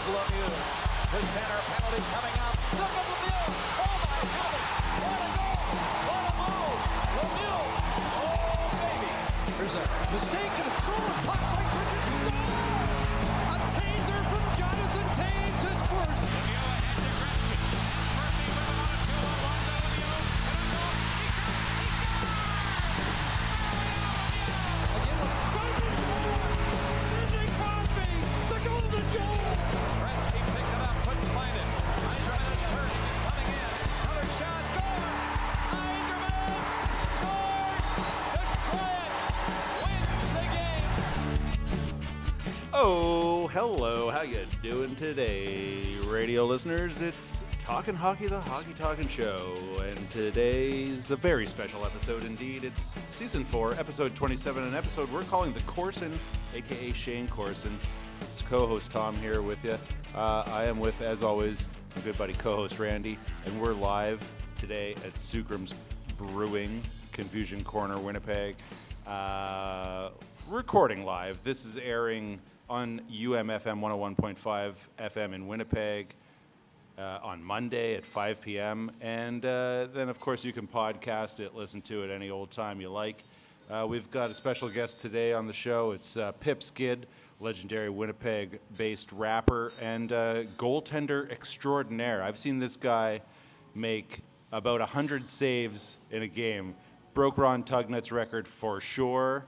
Here's Lemieux. The center penalty coming up. Look at Lemieux. Oh my heavens. What a goal. What a move. Lemieux. Oh baby. There's a mistake and a throw. Puck by Bridget. A taser from Jonathan Toews, his first. Again, hello. How you doing today, radio listeners? It's Talking Hockey, the Hockey Talking Show, and today's a very special episode indeed. It's season four, episode 27, an episode we're calling the Corson, aka Shayne Corson. It's co-host Tom here with you. Uh, I am with, as always, my good buddy co-host Randy, and we're live today at Sookram's Brewing, Confusion Corner, Winnipeg. Uh, recording live. This is airing on UMFM 101.5 FM in Winnipeg uh, on Monday at 5 p.m. And uh, then, of course, you can podcast it, listen to it any old time you like. Uh, we've got a special guest today on the show. It's uh, Pip Skid, legendary Winnipeg based rapper and uh, goaltender extraordinaire. I've seen this guy make about 100 saves in a game. Broke Ron Tugnutt's record for sure.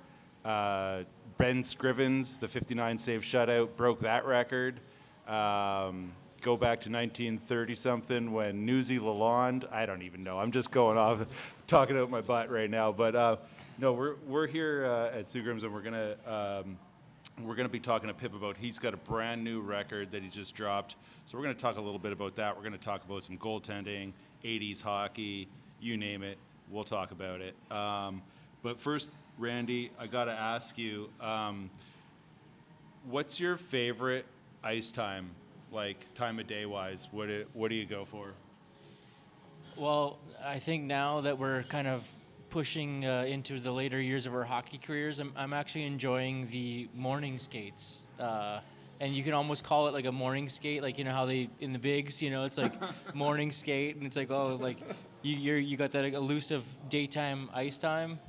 Ben Scrivens, the 59 save shutout, broke that record. Um, go back to 1930 something when Newsy Lalonde, I don't even know. I'm just going off, talking out my butt right now. But uh, no, we're, we're here uh, at Sookrams and we're going to. Um, we're going to be talking to Pip about he's got a brand new record that he just dropped. So we're going to talk a little bit about that. We're going to talk about some goaltending, 80s hockey, you name it. We'll talk about it. Um, but first, Randy, I got to ask you, um, what's your favorite ice time, like time of day wise? What do, what do you go for? Well, I think now that we're kind of pushing uh, into the later years of our hockey careers, I'm, I'm actually enjoying the morning skates. Uh, and you can almost call it like a morning skate, like you know how they in the bigs, you know, it's like morning skate, and it's like oh, like you you're, you got that elusive daytime ice time.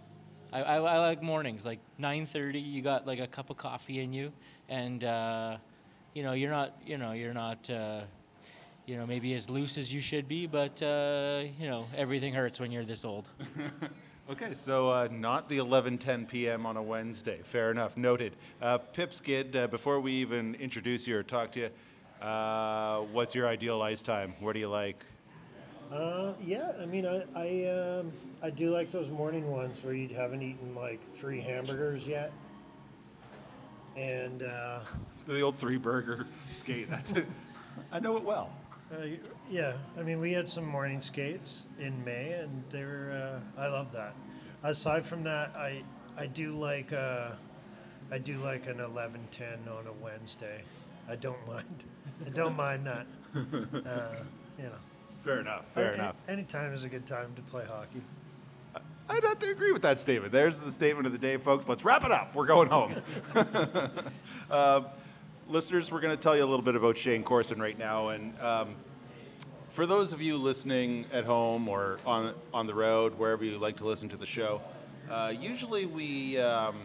I, I, I like mornings, like 9:30. You got like a cup of coffee in you, and uh, you know you're not you know you're not uh, you know maybe as loose as you should be, but uh, you know everything hurts when you're this old. Okay, so uh, not the 11:10 p.m. on a Wednesday. Fair enough. Noted. Uh, Pip Skid, uh, before we even introduce you or talk to you, uh, what's your ideal ice time? What do you like? Uh, yeah, I mean, I I, um, I do like those morning ones where you haven't eaten like three hamburgers yet, and uh, The old three burger skate. That's it. I know it well. uh, yeah, I mean, we had some morning skates in May, and they were uh, I love that. Aside from that, I I do like uh, I do like an eleven ten on a Wednesday. I don't mind. I don't mind that. Uh, you know, Fair enough. Fair Any- enough. Anytime is a good time to play hockey. I'd have to agree with that statement. There's the statement of the day, folks. Let's wrap it up. We're going home. Um, listeners, we're going to tell you a little bit about Shayne Corson right now. And um, for those of you listening at home or on, on the road, wherever you like to listen to the show, uh, usually we um,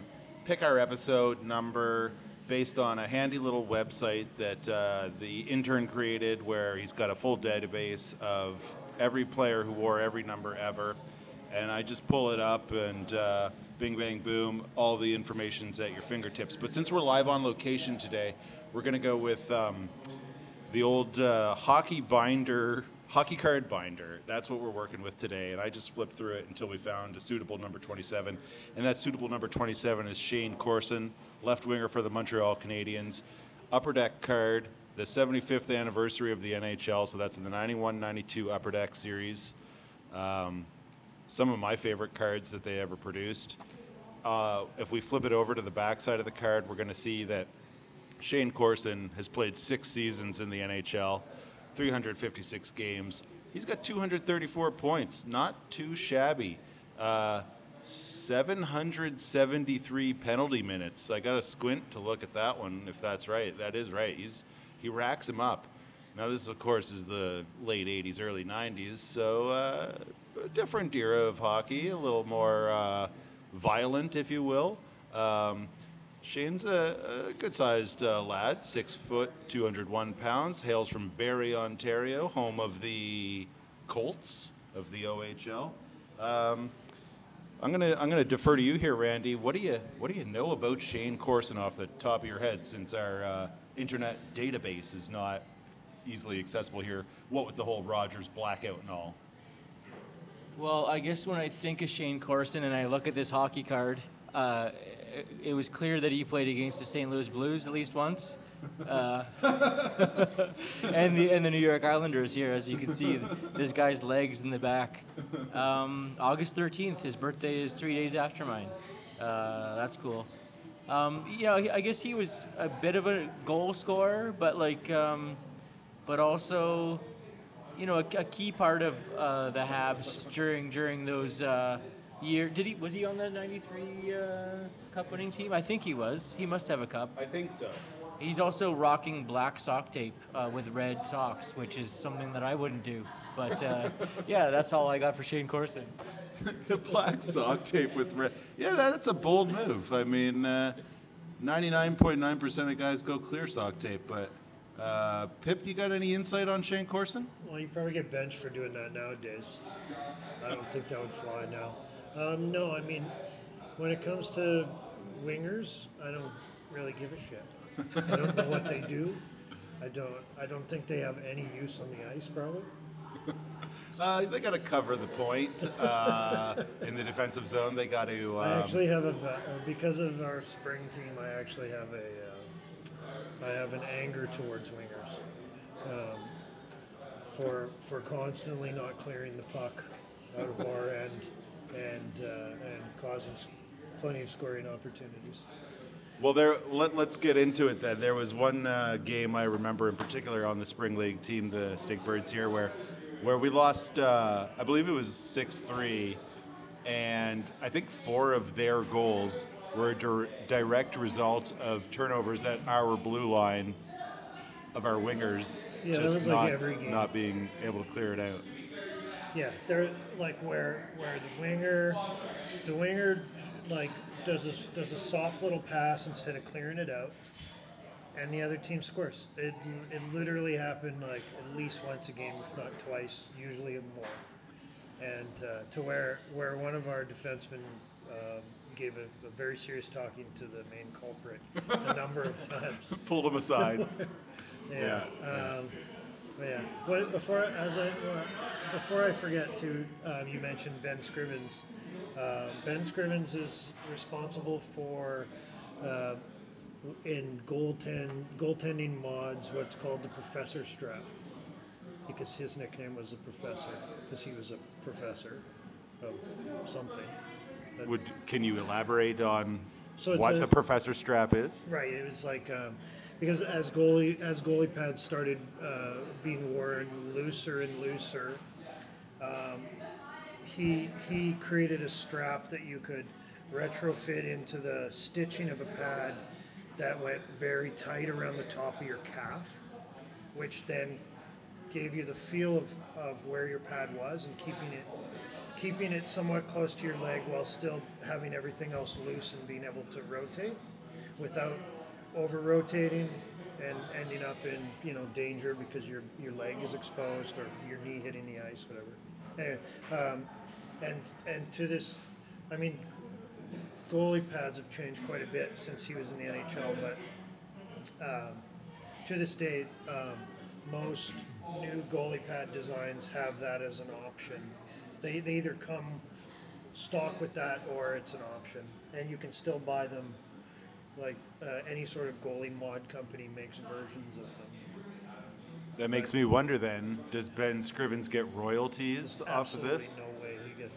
pick our episode number based on a handy little website that uh, the intern created where he's got a full database of every player who wore every number ever and I just pull it up and uh, bing, bang, boom, all the information's at your fingertips. But since we're live on location today, we're going to go with um, the old uh, hockey binder, hockey card binder. That's what we're working with today. And I just flipped through it until we found a suitable number 27. And that suitable number 27 is Shayne Corson, left winger for the Montreal Canadiens. Upper deck card, the 75th anniversary of the NHL. So that's in the 91 92 Upper Deck series. Um, some of my favorite cards that they ever produced. Uh, if we flip it over to the back side of the card, we're going to see that Shayne Corson has played six seasons in the NHL, 356 games. He's got 234 points, not too shabby. Uh, 773 penalty minutes. I got to squint to look at that one if that's right. That is right. He's he racks him up. Now, this, of course, is the late 80s, early 90s, so uh, a different era of hockey, a little more uh, violent, if you will. Um, Shayne's a, a good sized uh, lad, six foot, 201 pounds, hails from Barrie, Ontario, home of the Colts of the OHL. Um, I'm gonna I'm gonna defer to you here, Randy. What do you what do you know about Shayne Corson off the top of your head, since our uh, internet database is not easily accessible here? What with the whole Rogers blackout and all. Well, I guess when I think of Shayne Corson and I look at this hockey card, uh, it, it was clear that he played against the St. Louis Blues at least once. Uh, and the and the New York Islanders here, as you can see, this guy's legs in the back. Um, August 13th, his birthday is three days after mine. Uh, that's cool. Um, you know, I guess he was a bit of a goal scorer, but like, um, but also, you know, a, a key part of uh, the Habs during during those uh, year. Did he was he on the '93 uh, Cup winning team? I think he was. He must have a cup. I think so. He's also rocking black sock tape uh, with red socks, which is something that I wouldn't do. But uh, yeah, that's all I got for Shayne Corson. the black sock tape with red. Yeah, that's a bold move. I mean, uh, 99.9% of guys go clear sock tape. But uh, Pip, you got any insight on Shayne Corson? Well, you probably get benched for doing that nowadays. I don't think that would fly now. Um, no, I mean, when it comes to wingers, I don't really give a shit. I don't know what they do. I don't. I don't think they have any use on the ice, probably. Uh, they got to cover the point uh, in the defensive zone. They got to. Um, I actually have a uh, because of our spring team. I actually have a. Uh, I have an anger towards wingers, um, for for constantly not clearing the puck out of our end and uh, and causing plenty of scoring opportunities. Well, there. Let, let's get into it then. There was one uh, game I remember in particular on the spring league team, the Stake Birds here, where where we lost. Uh, I believe it was six three, and I think four of their goals were a dir- direct result of turnovers at our blue line of our wingers Yeah, just like not not being able to clear it out. Yeah, they're like where where the winger, the winger like does a does a soft little pass instead of clearing it out, and the other team scores. It it literally happened like at least once a game, if not twice, usually more. And uh, to where where one of our defensemen um, gave a, a very serious talking to the main culprit a number of times. Pulled him aside. Yeah. Um, but yeah. What, before as I well, before I forget to, um, you mentioned Ben Scrivens. Uh, ben Scrivens is responsible for uh, in goaltend goaltending mods what's called the Professor Strap, because his nickname was the Professor, because he was a professor of something. Would can you elaborate on So what a- the professor strap is? Right. It was like um, because as goalie as goalie pads started uh, being worn looser and looser, um, he he created a strap that you could retrofit into the stitching of a pad that went very tight around the top of your calf, which then gave you the feel of, of where your pad was and keeping it keeping it somewhat close to your leg while still having everything else loose and being able to rotate without over rotating and ending up in you know danger because your your leg is exposed or your knee hitting the ice whatever. Anyway um, and and to this I mean goalie pads have changed quite a bit since he was in the NHL but um, to this day, um, most new goalie pad designs have that as an option. They, they either come stock with that or it's an option, and you can still buy them. Like uh, any sort of goalie mod company makes versions of them. That makes me wonder then, does Ben Scrivens get royalties off of this? no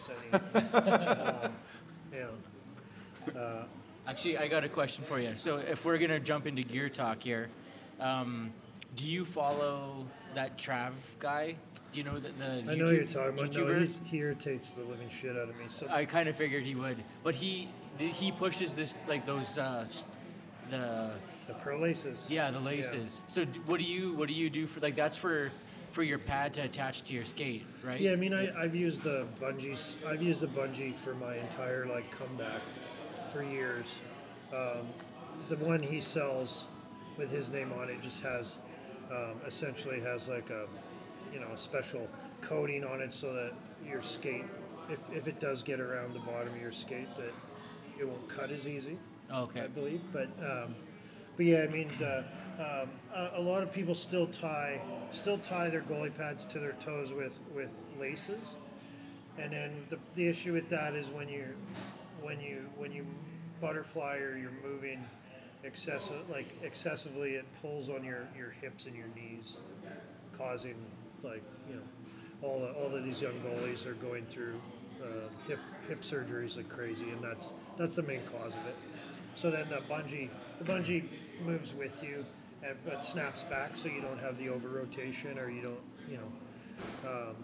way he gets any. um, yeah. Actually, I got a question for you. So, if we're gonna jump into gear talk here, um, do you follow that Trav guy? Do you know the, the I YouTube, know who you're talking about. No, he irritates the living shit out of me. So I kind of figured he would, but he he pushes this like those uh, the The pro laces. Yeah, the laces. So d- what do you what do you do for like that's for for your pad to attach to your skate, right? Yeah, I mean, I, I've used the bungees. I've used the bungee for my entire like comeback for years. Um, the one he sells with his name on it just has um, essentially has like a you know a special coating on it so that your skate, if, if it does get around the bottom of your skate, that it won't cut as easy. Okay. I believe. But um, but yeah, I mean, the, um, a, a lot of people still tie still tie their goalie pads to their toes with with laces, and then the, the issue with that is when you when you when you butterfly or you're moving excessive like excessively, it pulls on your your hips and your knees, causing like you know all the, all of these young goalies are going through uh, hip hip surgeries like crazy, and that's that's the main cause of it. So then the bungee the bungee moves with you, and, but snaps back, so you don't have the over rotation, or you don't you know. Um,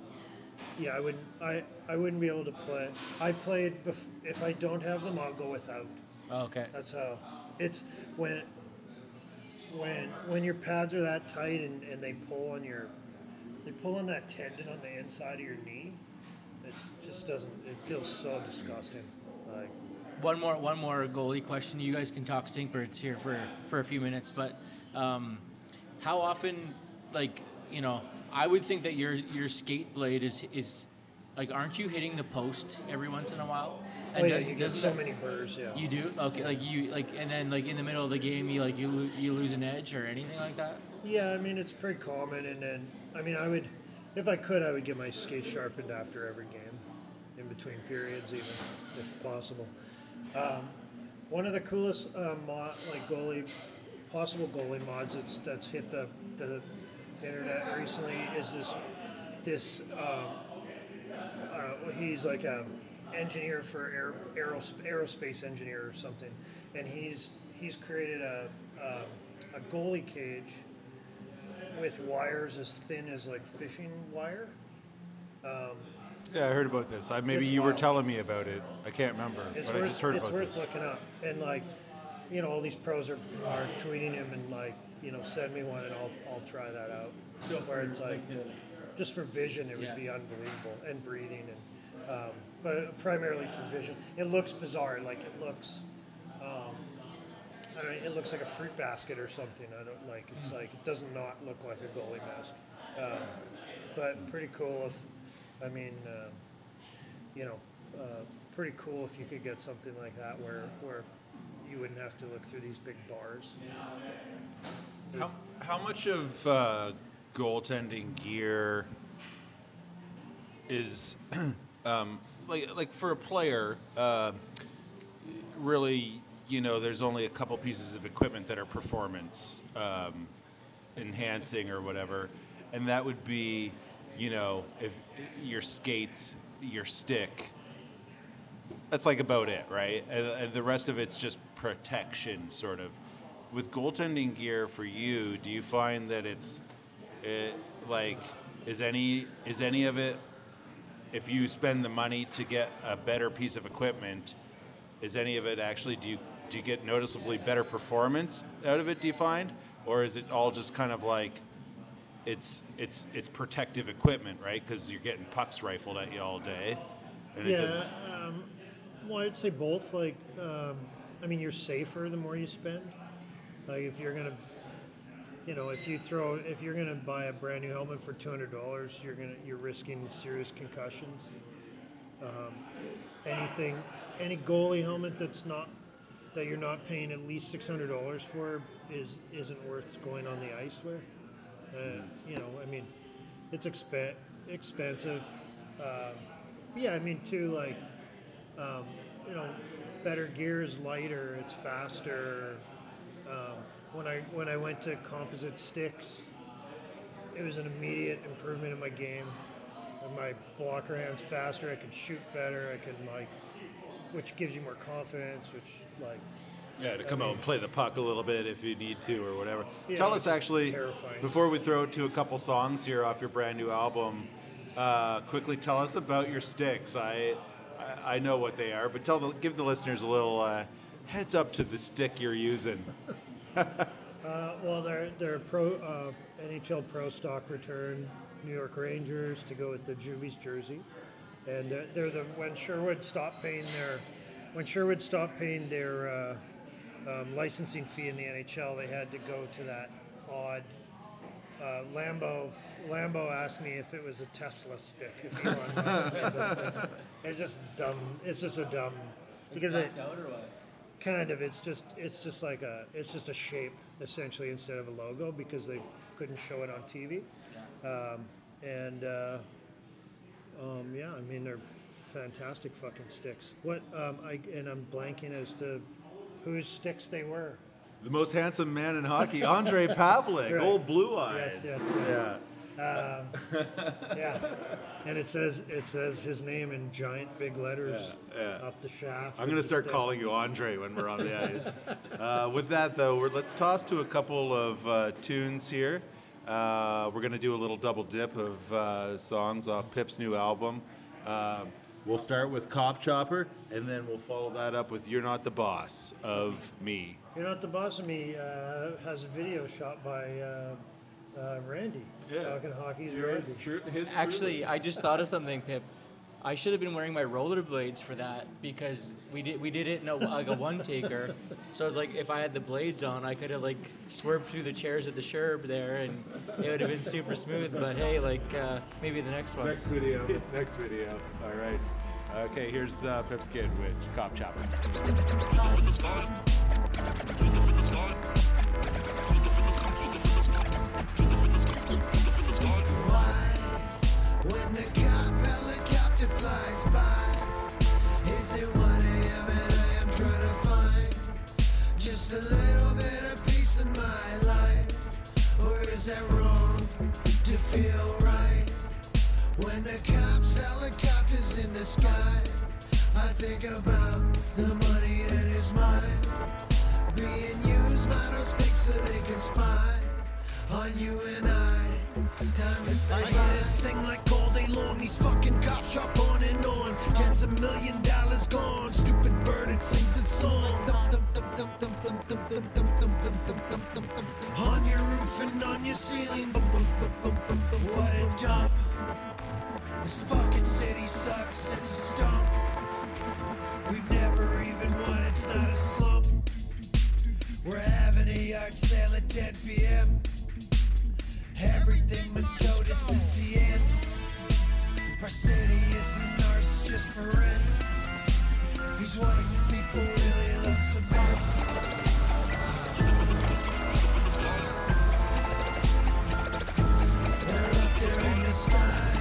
yeah, I wouldn't. I, I wouldn't be able to play. I played bef- if I don't have them, I'll go without. Okay. That's how it's when when when your pads are that tight and, and they pull on your they pull on that tendon on the inside of your knee. It just doesn't. It feels so disgusting. Like One more one more goalie question. You guys can talk stinkbirds here for for a few minutes, but um, how often, like you know, I would think that your your skate blade is is like, aren't you hitting the post every once in a while? oh yeah, does- you get so that- many burrs. Yeah. You do okay, like you like, and then like in the middle of the game, you like you you lose an edge or anything like that. Yeah, I mean it's pretty common, and then I mean I would, if I could, I would get my skate sharpened after every game, in between periods, even if possible. Um, one of the coolest uh, mod, like goalie, possible goalie mods that's that's hit the the internet recently is this this. Um, uh, he's like a engineer for air, aeros, aerospace engineer or something, and he's he's created a a, a goalie cage with wires as thin as like fishing wire. Yeah, I heard about this. I, maybe you were telling me about it. I can't remember, It's but worth I just heard about this. it's worth looking up, and like you know all these pros are, are tweeting him and like you know send me one and I'll I'll try that out. So where it's like just for vision, it would be unbelievable, and breathing, and um, but primarily for vision. It looks bizarre, like it looks. Um, I don't it looks like a fruit basket or something. I don't like. It's like it does not look like a goalie mask, um, but pretty cool. If I mean, uh, you know, uh, pretty cool if you could get something like that where where you wouldn't have to look through these big bars. How, how much of uh, goaltending gear is um, like like for a player? Uh, really, you know, there's only a couple pieces of equipment that are performance um, enhancing or whatever, and that would be, you know, if your skates, your stick. That's like about it, right? And, and the rest of it's just protection, sort of. With goaltending gear for you, do you find that it's it, like is any is any of it if you spend the money to get a better piece of equipment, is any of it actually do you do you get noticeably better performance out of it? Do you find, or is it all just kind of like it's it's it's protective equipment, right? Because you're getting pucks rifled at you all day, and it Yeah, doesn't. um, well, I'd say both. Like, um, I mean, you're safer the more you spend. Like, if you're gonna, you know, if you throw, if you're gonna buy a brand new helmet for two hundred dollars, you're gonna, you're risking serious concussions. Um, anything, any goalie helmet that's not, that you're not paying at least six hundred dollars for, is isn't worth going on the ice with. Uh, you know, I mean, it's exp- expensive. Um, yeah, I mean, too, like, um, you know, better gear is lighter, it's faster. Um, when I when I went to composite sticks, it was an immediate improvement in my game. And my blocker hand's faster. I can shoot better. I can like, which gives you more confidence. Which like, Yeah, to come out and play the puck a little bit if you need to or whatever. Yeah, Tell us actually, terrifying. before we throw it to a couple songs here off your brand new album, uh, quickly tell us about your sticks. I, I know what they are, but tell the give the listeners a little uh, heads up to the stick you're using. Uh, well, they're they're pro uh, NHL Pro Stock return New York Rangers to go with the Juvies jersey, and they're, they're the when Sherwood stopped paying their when Sherwood stopped paying their uh, um, licensing fee in the NHL, they had to go to that odd. Uh, Lambo Lambo asked me if it was a Tesla stick. If Elon Musk made those things. It's just dumb. It's just a dumb because it, out or what? kind of it's just it's just like a it's just a shape essentially instead of a logo because they couldn't show it on TV um, and uh, um, yeah I mean they're fantastic fucking sticks what um, I and I'm blanking as to whose sticks they were The most handsome man in hockey, Andre Pavelec, Right. old blue eyes. Yes, yes, yes. Yeah. yeah and it says it says his name in giant big letters Yeah, yeah. up the shaft I'm going to start calling you Andre when we're on the ice. Uh, with that, though, we're, let's toss to a couple of uh, tunes here. Uh, we're going to do a little double dip of uh, songs off Pip's new album. We'll start with Cop Chopper, and then we'll follow that up with You're Not the Boss of Me. You're Not the boss of me uh, has a video shot by uh, uh, Randy talking hockey's Randy Actually, I just thought of something, Pip. I should have been wearing my rollerblades for that because we did we did it in a, like a one taker. So I was like, if I had the blades on, I could have like swerved through the chairs at the Sherb there, and it would have been super smooth. But hey, like uh, maybe the next one. Next video. Next video. All right. Okay, here's uh, Pip Skid with Cop Chopper. When the cop helicopter flies by, is it 1 a.m. and I am trying to find just a little bit of peace in my life? Or is that wrong to feel right? When the cops sky. I think about the money that is mine, being used by those pigs so they can spy on you and I. Time is I hear this thing like all day long. These fucking cops shop on and on. Tens of million dollars gone. Stupid bird, it sings its song. On your roof and on your ceiling. What a dump. This fucking city sucks. It's a stump. We've never even won. It's not a slump. We're having a yard sale at 10 p.m. Everything must go, this is the end. Our city isn't ours just for rent. He's what people really love so much. They're up there in the sky.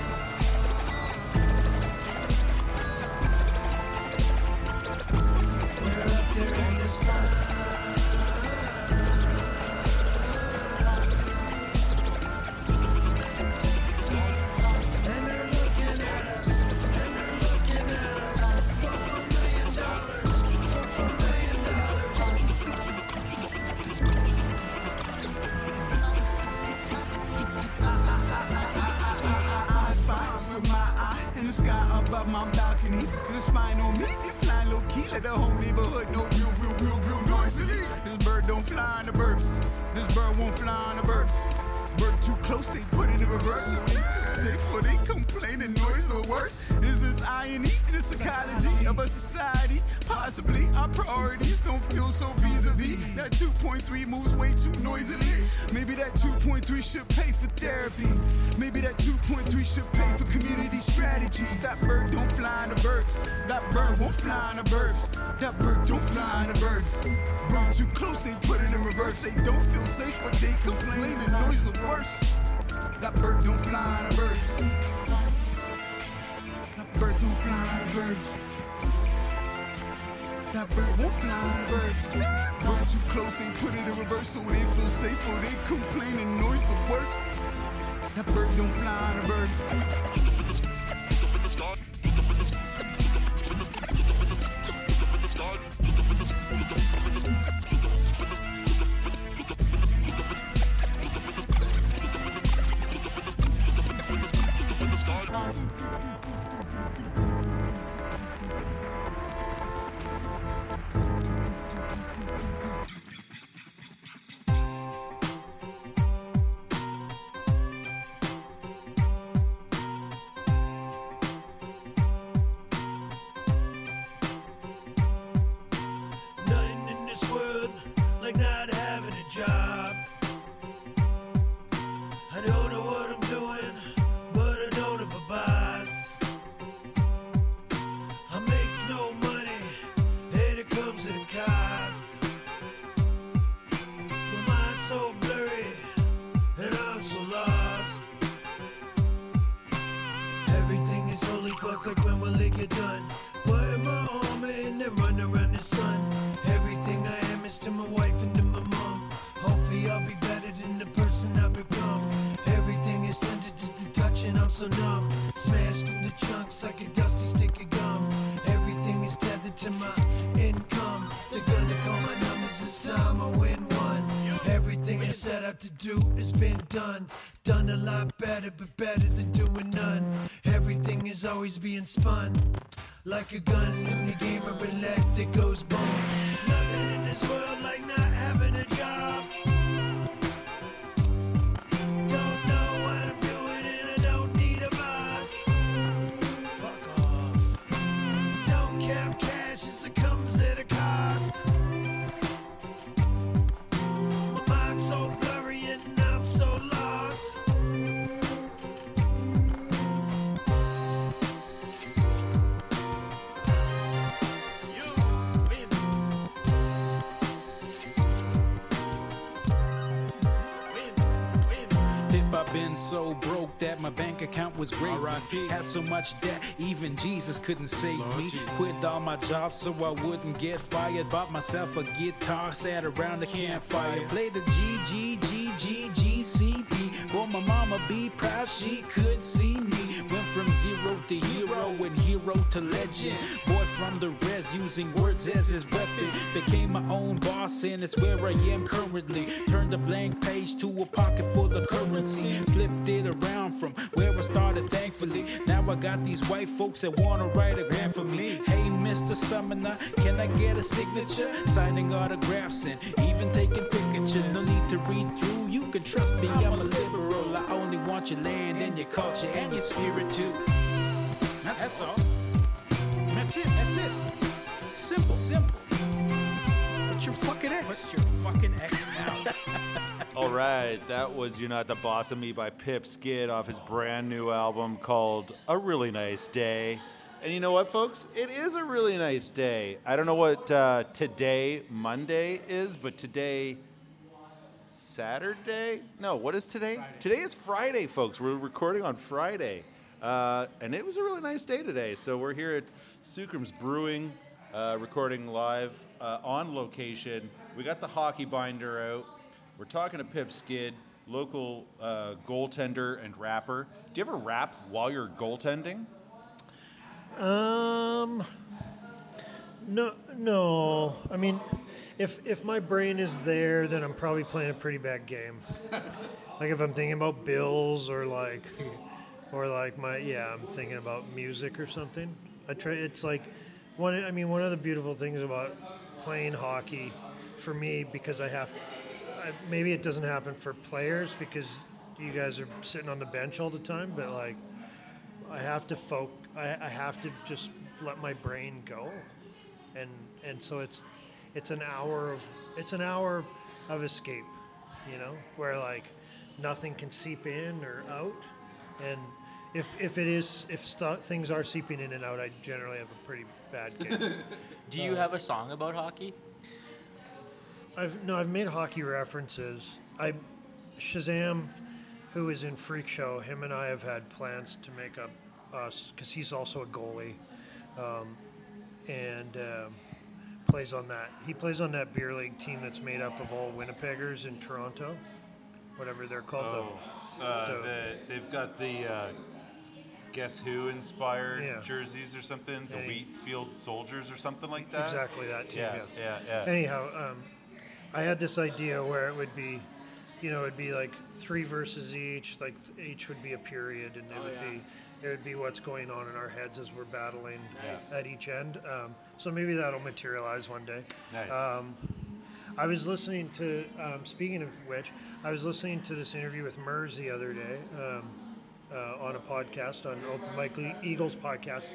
Always being spun. Like a gun in the game of roulette that goes Hop been so broke that my bank account was great. Had so much debt, even Jesus couldn't save me. Quit all my jobs so I wouldn't get fired. Bought myself a guitar, sat around the campfire. Played the G G G G G C D. Boy, my mama be proud she could see me. Went from zero to hero and hero to legend. Boy from the res using words as his weapon. Became my own boss and it's where I am currently. Turned a blank page to a pocket full of currency. Flipped it around from where I started, thankfully. Now I got these white folks that wanna write a grant for me. Hey, Mr. Summoner, can I get a signature? Signing autographs and even taking pictures. No need to read through, you can trust me, I'm a liberal. I only want your land and your culture and your spirit too. That's, all. That's it, that's it. Simple. Simple. Put your fucking ex. Put your fucking X now. All right, that was You're Not the Boss of Me by Pip Skid off his brand new album called A Really Nice Day. And you know what, folks? It is a really nice day. I don't know what uh, today, Monday, is, but today, Saturday? No, what is today? Today is Friday, folks. We're recording on Friday. Uh, and it was a really nice day today. So we're here at Sookram's Brewing, uh, recording live uh, on location. We got the hockey binder out. We're talking to Pip Skid, local uh, goaltender and rapper. Do you ever rap while you're goaltending? Um, no, no. I mean, if if my brain is there, then I'm probably playing a pretty bad game. like if I'm thinking about bills or like, or like my yeah, I'm thinking about music or something. I try. It's like one. I mean, one of the beautiful things about playing hockey, for me, because I have. I, maybe it doesn't happen for players because you guys are sitting on the bench all the time, but like. I have to folk. I, I have to just let my brain go, and and so it's it's an hour of it's an hour of escape, you know, where like nothing can seep in or out, and if if it is if stu- things are seeping in and out, I generally have a pretty bad game. Do you have a song about hockey? I've no, I've made hockey references. I Shazam, who is in Freak Show, him and I have had plans to make up us because he's also a goalie, um, and um, plays on that. He plays on that beer league team that's made up of all Winnipeggers in Toronto, whatever they're called. the- Oh, uh, the- the, they've got the uh, Guess Who inspired Yeah. jerseys or something, the Yeah. Wheatfield Soldiers or something like that. Exactly that team. Yeah, Yeah. yeah, yeah. Anyhow, um, I had this idea where it would be, you know, it'd be like three verses each. Like th- each would be a period, and it would be it would be what's going on in our heads as we're battling at each end. Um, so maybe that'll materialize one day. Nice. Um, I was listening to, um, speaking of which, I was listening to this interview with Mers the other day um, uh, on a podcast, on Open Mike Eagles podcast,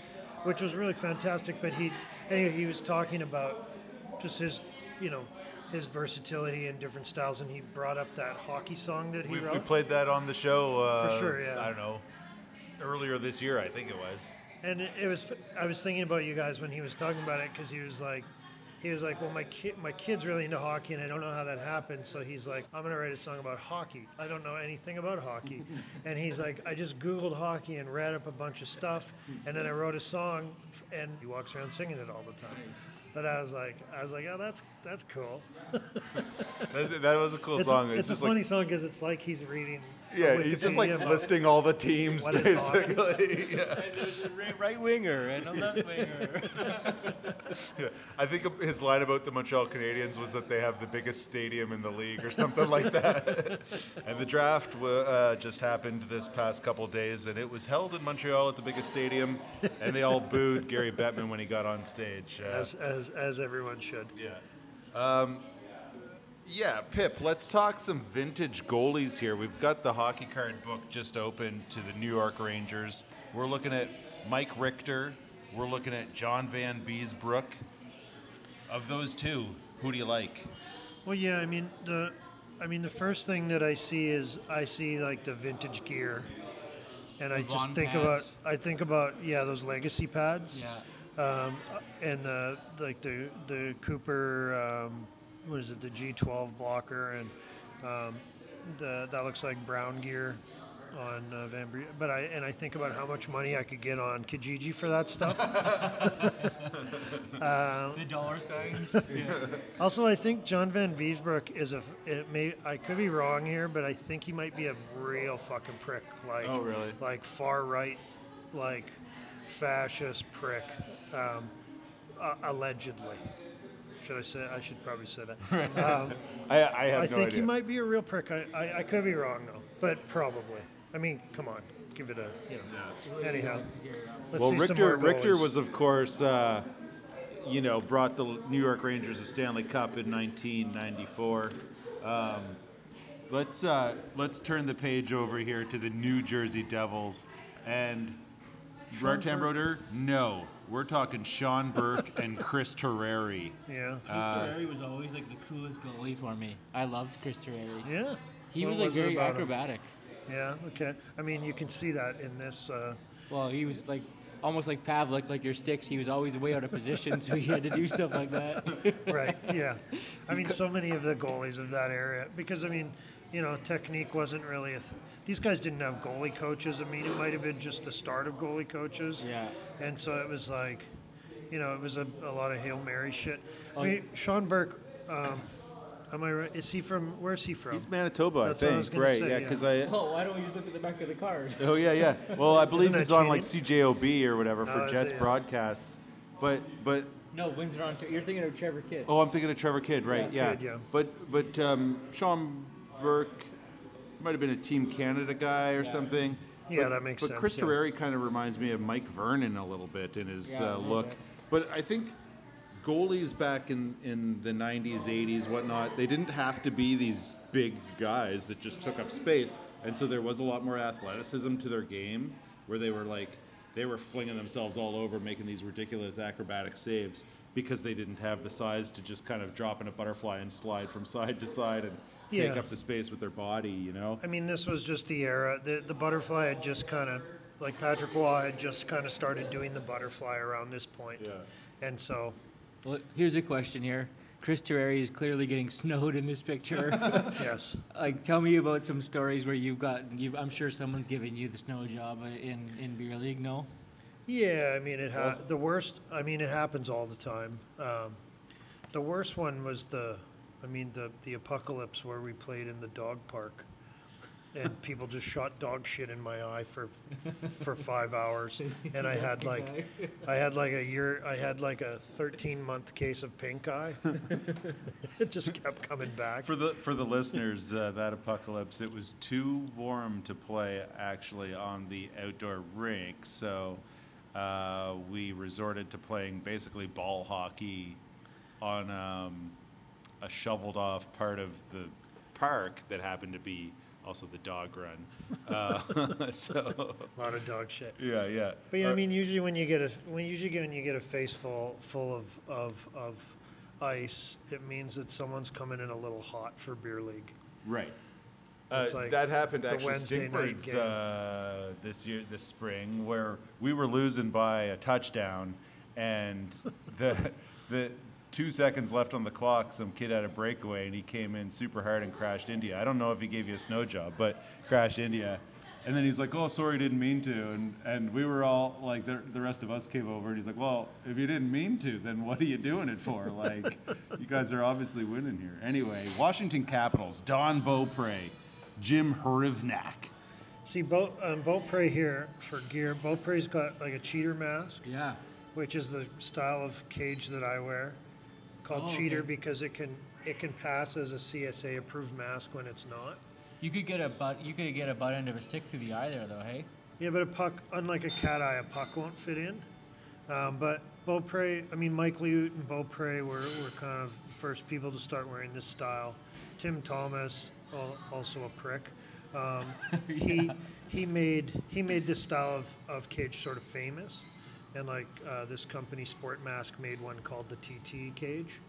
which was really fantastic. But he, anyway, he was talking about just his, you know, his versatility and different styles, and he brought up that hockey song that he we, wrote. we played that on the show. Uh, For sure, yeah. I don't know, earlier this year, I think it was. And it, was, I was thinking about you guys when he was talking about it because he was like, he was like, well, my kid, my kid's really into hockey, and I don't know how that happened. So he's like, I'm gonna write a song about hockey. I don't know anything about hockey, and he's like, I just Googled hockey and read up a bunch of stuff, and then I wrote a song, and he walks around singing it all the time. But I was like, I was like, oh, that's that's cool. That, that was a cool It's, song. a, it's a just funny like song because it's like he's reading. A yeah, he's just like about- listing all the teams What is hockey? basically. yeah. And there's a right, right winger and a left winger. Yeah. I think his line about the Montreal Canadiens was that they have the biggest stadium in the league or something like that. and the draft wa- uh, just happened this past couple days, and it was held in Montreal at the biggest stadium, and they all booed Gary Bettman when he got on stage. Uh, as as as everyone should. yeah. Um, yeah, Pip, let's talk some vintage goalies here. We've got the hockey card book just open to the New York Rangers. We're looking at Mike Richter. We're looking at John Vanbiesbrouck. Of those two, who do you like? Well, yeah, I mean the, I mean the first thing that I see is I see like the vintage gear, and I The just think pads. about I think about yeah those legacy pads, yeah. um, and the like the the Cooper um, what is it the G12 blocker and um, the that looks like brown gear on uh, Van Bre- but I and I think about how much money I could get on Kijiji for that stuff. The dollar signs. yeah. Also, I think John Vanbiesbrouck is a. It may I could be wrong here, but I think he might be a real fucking prick. Like, Oh, really? Like far right, like fascist prick, um, uh, allegedly. Should I say? I should probably say that. Um, I, I have I no think idea. he might be a real prick. I, I, I could be wrong though, but probably. I mean, come on, give it a you know. Anyhow, let's well, see some Richter, more Richter was, of course, uh, you know, brought the New York Rangers a Stanley Cup in 1994. Um, let's uh, let's turn the page over here to the New Jersey Devils and Martin Brodeur. No, we're talking Sean Burke and Chris Terreri. yeah. Chris Terreri was always like the coolest goalie for me. I loved Chris Terreri. Yeah. He What was like was it very about him? acrobatic. Yeah. Okay. I mean, you can see that in this. Uh, Well, he was like almost like Pavelec, like your sticks. He was always way out of position, so he had to do stuff like that. right. Yeah. I mean, so many of the goalies of that area, because I mean, you know, technique wasn't really a. Th- these guys didn't have goalie coaches. I mean, it might have been just the start of goalie coaches. Yeah. And so it was like, you know, it was a, a lot of hail mary shit. Oh, I mean, Sean Burke. Um, am I right? Is he from? Where's he from? He's Manitoba, That's I what I think. gonna right? say, yeah, yeah. because I. Oh, why don't we just look at the back of the card? Oh yeah, yeah. Well, I believe he's on like cheating? CJOB or whatever for Oh, Jets it? Yeah. broadcasts. But but No, Windsor, Ontario. You're thinking of Trevor Kidd. Oh, I'm thinking of Trevor Kidd, right? Yeah. Kidd, yeah. But but um, Sean Burke might have been a Team Canada guy or something. Yeah, But- that makes but sense, But Chris yeah. Terreri kind of reminds me of Mike Vernon a little bit in his Yeah, uh, look. bit. But I think goalies back in, in the 90s, 80s, whatnot, they didn't have to be these big guys that just took up space. And so there was a lot more athleticism to their game where they were like, they were flinging themselves all over, making these ridiculous acrobatic saves because they didn't have the size to just kind of drop in a butterfly and slide from side to side and take up the space with their body, you know? I mean, this was just the era. The the butterfly had just kind of, like Patrick Roy had just kind of started doing the butterfly around this point. Yeah. And so, Well, here's a question here. Chris Terreri is clearly getting snowed in this picture. yes. like, tell me about some stories where you've gotten. You've, I'm sure someone's given you the snow job uh, in in beer league. No. Yeah, I mean, it ha- the worst. I mean, it happens all the time. Um, the worst one was the, I mean, the the apocalypse where we played in the dog park, and people just shot dog shit in my eye for for five hours, and I had like, I had like a year. I had like a 13 month case of pink eye. it just kept coming back. For the for the listeners, uh, that apocalypse, it was too warm to play actually on the outdoor rink, so uh, we resorted to playing basically ball hockey on um, a shoveled off part of the park that happened to be also the dog run. Uh, so A lot of dog shit. yeah, yeah. But yeah, I Uh, mean, usually when you get a when usually when you get a face full full of of of ice, it means that someone's coming in a little hot for beer league. Right. Uh, like that happened actually Stinkbirds uh, this year, this spring, where we were losing by a touchdown, and the the two seconds left on the clock, some kid had a breakaway and he came in super hard and crashed India. I don't know if he gave you a snow job, but crashed India. And then he's like, "Oh, sorry, didn't mean to." And and we were all like, the, the rest of us came over, and he's like, "Well, if you didn't mean to, then what are you doing it for? Like, you guys are obviously winning here." Anyway, Washington Capitals, Don Beaupre, Jim Hrivnak. See, Bo, um, Beaupre here for gear. Beaupre's got like a cheater mask, Yeah. which is the style of cage that I wear, called Oh, cheater okay. because it can it can pass as a CSA approved mask when it's not. You could get a butt. You could get a butt end of a stick through the eye there, though. Hey. Yeah, but a puck, unlike a cat eye, a puck won't fit in. Um, but Beaupre, I mean, Mike Liut and Beaupre were, were kind of the first people to start wearing this style. Tim Thomas, al- also a prick. Um, he he made he made this style of, of cage sort of famous, and like uh, this company Sport Mask made one called the TT cage.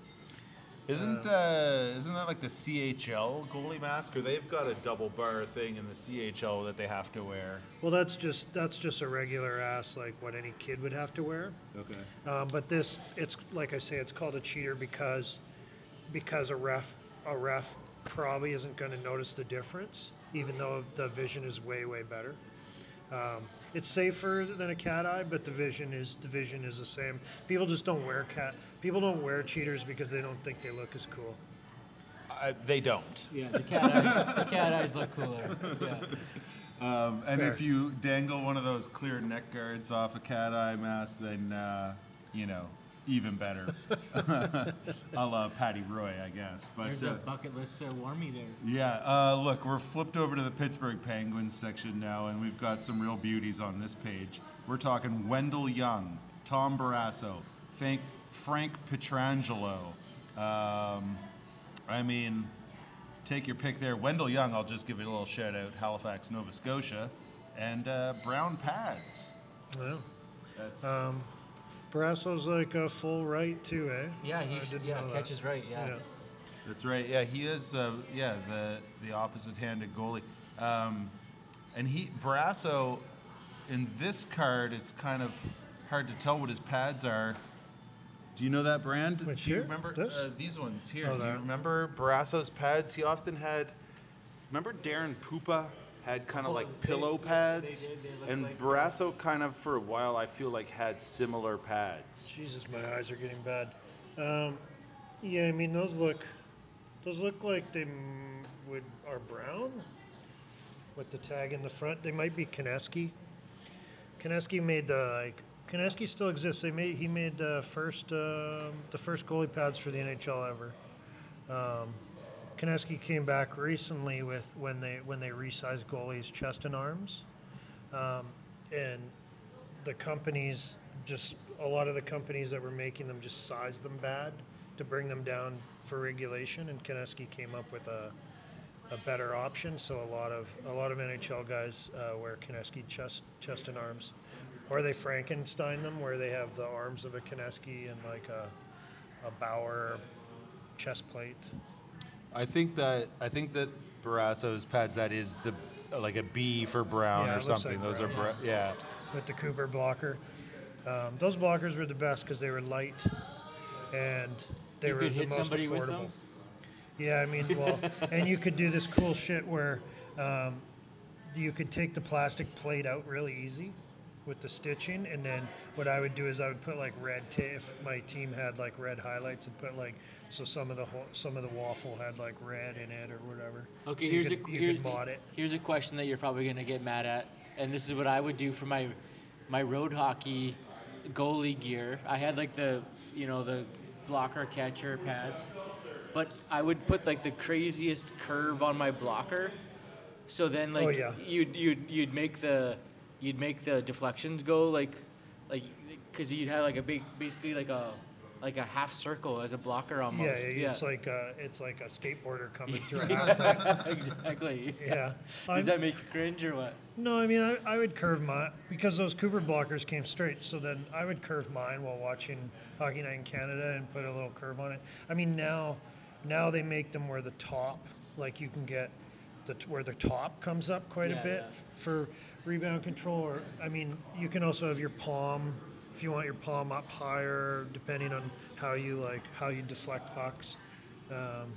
Isn't uh, isn't that like the CHL goalie mask, or they've got a double bar thing in the CHL that they have to wear? Well, that's just that's just a regular ass like what any kid would have to wear. Okay. Um, but this, it's like I say, it's called a cheater because because a ref a ref probably isn't going to notice the difference, even though the vision is way way better. Um, it's safer than a cat eye, but the vision is the vision is the same. People just don't wear cat. People don't wear cheaters because they don't think they look as cool. Uh, they don't. Yeah. The cat eyes. the cat eyes look cooler. Yeah. Um, and Fair. if you dangle one of those clear neck guards off a cat eye mask, then uh, you know even better. I love Patty Roy, I guess. But There's uh, a bucket list uh, warmie there. Yeah, uh, look, we're flipped over to the Pittsburgh Penguins section now, and we've got some real beauties on this page. We're talking Wendell Young, Tom Barrasso, Frank, Frank Pietrangelo. Um, I mean, take your pick there. Wendell Young, I'll just give it a little shout out Halifax, Nova Scotia, and uh, Brown Pads. Well, That's um, Barrasso's like a full right too, eh? Yeah. He didn't yeah know that. catches right. Yeah. Yeah. That's right. Yeah, he is. Uh, yeah, the the opposite-handed goalie. Um, and he Barrasso, in this card, it's kind of hard to tell what his pads are. Do you know that brand? Which Do you here? remember This? uh, these ones here? Oh, Do you remember Barrasso's pads? He often had. Remember Daren Puppa had kind of like pillow pads, did, they looked and Barrasso kind of for a while I feel like had similar pads. Jesus, my eyes are getting bad. Um, yeah, I mean those look, those look like they m- would are brown, with the tag in the front. They might be Kenesky. Kenesky made the like. Kenesky still exists. They made he made the first um the first goalie pads for the NHL ever. Um, Kenesky came back recently with when they when they resized goalies' chest and arms, um, and the companies just a lot of the companies that were making them just sized them bad to bring them down for regulation and Kenesky came up with a, a better option. So a lot of a lot of NHL guys uh, wear Kenesky chest chest and arms. Or they Frankenstein them where they have the arms of a Kenesky and like a a Bauer chest plate I think that I think that Barrasso's pads that is the like a B for brown Yeah, or something. like Those brown, are bra- yeah. with the Cooper blocker. Um, those blockers were the best because they were light and they You were could the hit most somebody affordable. with them? Yeah, I mean, well, and you could do this cool shit where um, you could take the plastic plate out really easy with the stitching, and then what I would do is I would put like red tape. If my team had like red highlights, and put like so some of the whole, some of the waffle had like red in it or whatever. Okay, So here's you a here- could it. here's a question that you're probably gonna get mad at, and this is what I would do for my my road hockey goalie gear. I had like the you know the blocker catcher pads, but I would put like the craziest curve on my blocker, so then oh, like Oh, yeah. you'd you'd you'd make the you'd make the deflections go like like because you'd have like a big basically like a like a half circle as a blocker Yeah, almost. yeah, it's like a, it's like a skateboarder coming through a exactly. Yeah. Does that make you cringe or what? No, I mean I, I would curve mine because those Cooper blockers came straight. So then I would curve mine while watching Hockey Night in Canada and put a little curve on it. I mean now, now they make them where the top, like you can get the where the top comes up quite Yeah, a bit yeah. f- for rebound control. Or I mean you can also have your palm. If you want your palm up higher, depending on how you like how you deflect pucks. Um,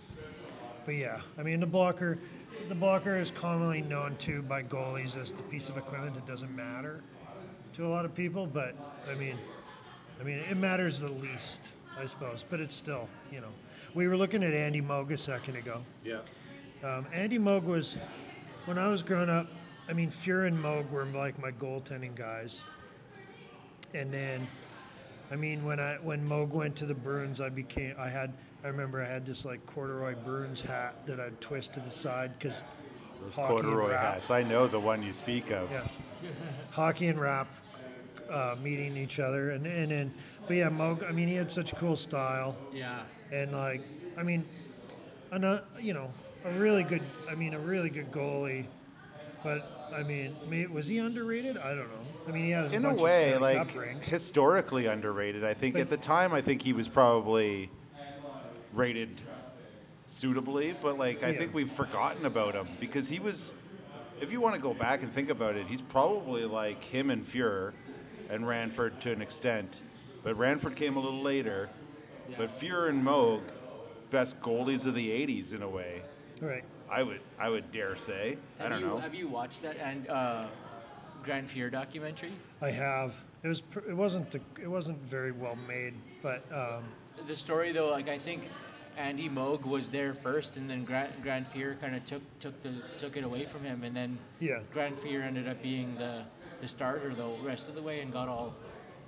but yeah, I mean the blocker, the blocker is commonly known to by goalies as the piece of equipment that doesn't matter to a lot of people. But I mean, I mean it matters the least, I suppose. But it's still, you know, we were looking at Andy Moog a second ago. Yeah. Um, Andy Moog was, when I was growing up, I mean, Fuhr and Moog were like my goaltending guys. And then, I mean, when I when Moog went to the Bruins, I became I had I remember I had this like corduroy Bruins hat that I'd twist to the side because Those corduroy hats. I know the one you speak of. yes, hockey and rap uh, meeting each other, and and then but yeah, Moog. I mean, he had such a cool style. Yeah. and like I mean, a no- you know a really good I mean a really good goalie, but I mean may- was he underrated? I don't know. I mean he had In a way, like historically underrated. I think at the time, I think he was probably rated suitably, but like I Yeah. think we've forgotten about him because he was. If you want to go back and think about it, he's probably like him and Fuhr and Ranford to an extent, but Ranford came a little later. But Fuhr and Moog, best goalies of the '80s in a way. right. I would, I would dare say. I don't you, know. Have you watched that and uh, Grant Fuhr documentary? I have. It was pr- it wasn't the, it wasn't very well made, but um, The story though, like I think Andy Moog was there first, and then Grant, Grant Fuhr kind of took took the took it away from him, and then Yeah. Grant Fuhr ended up being the the starter the rest of the way and got all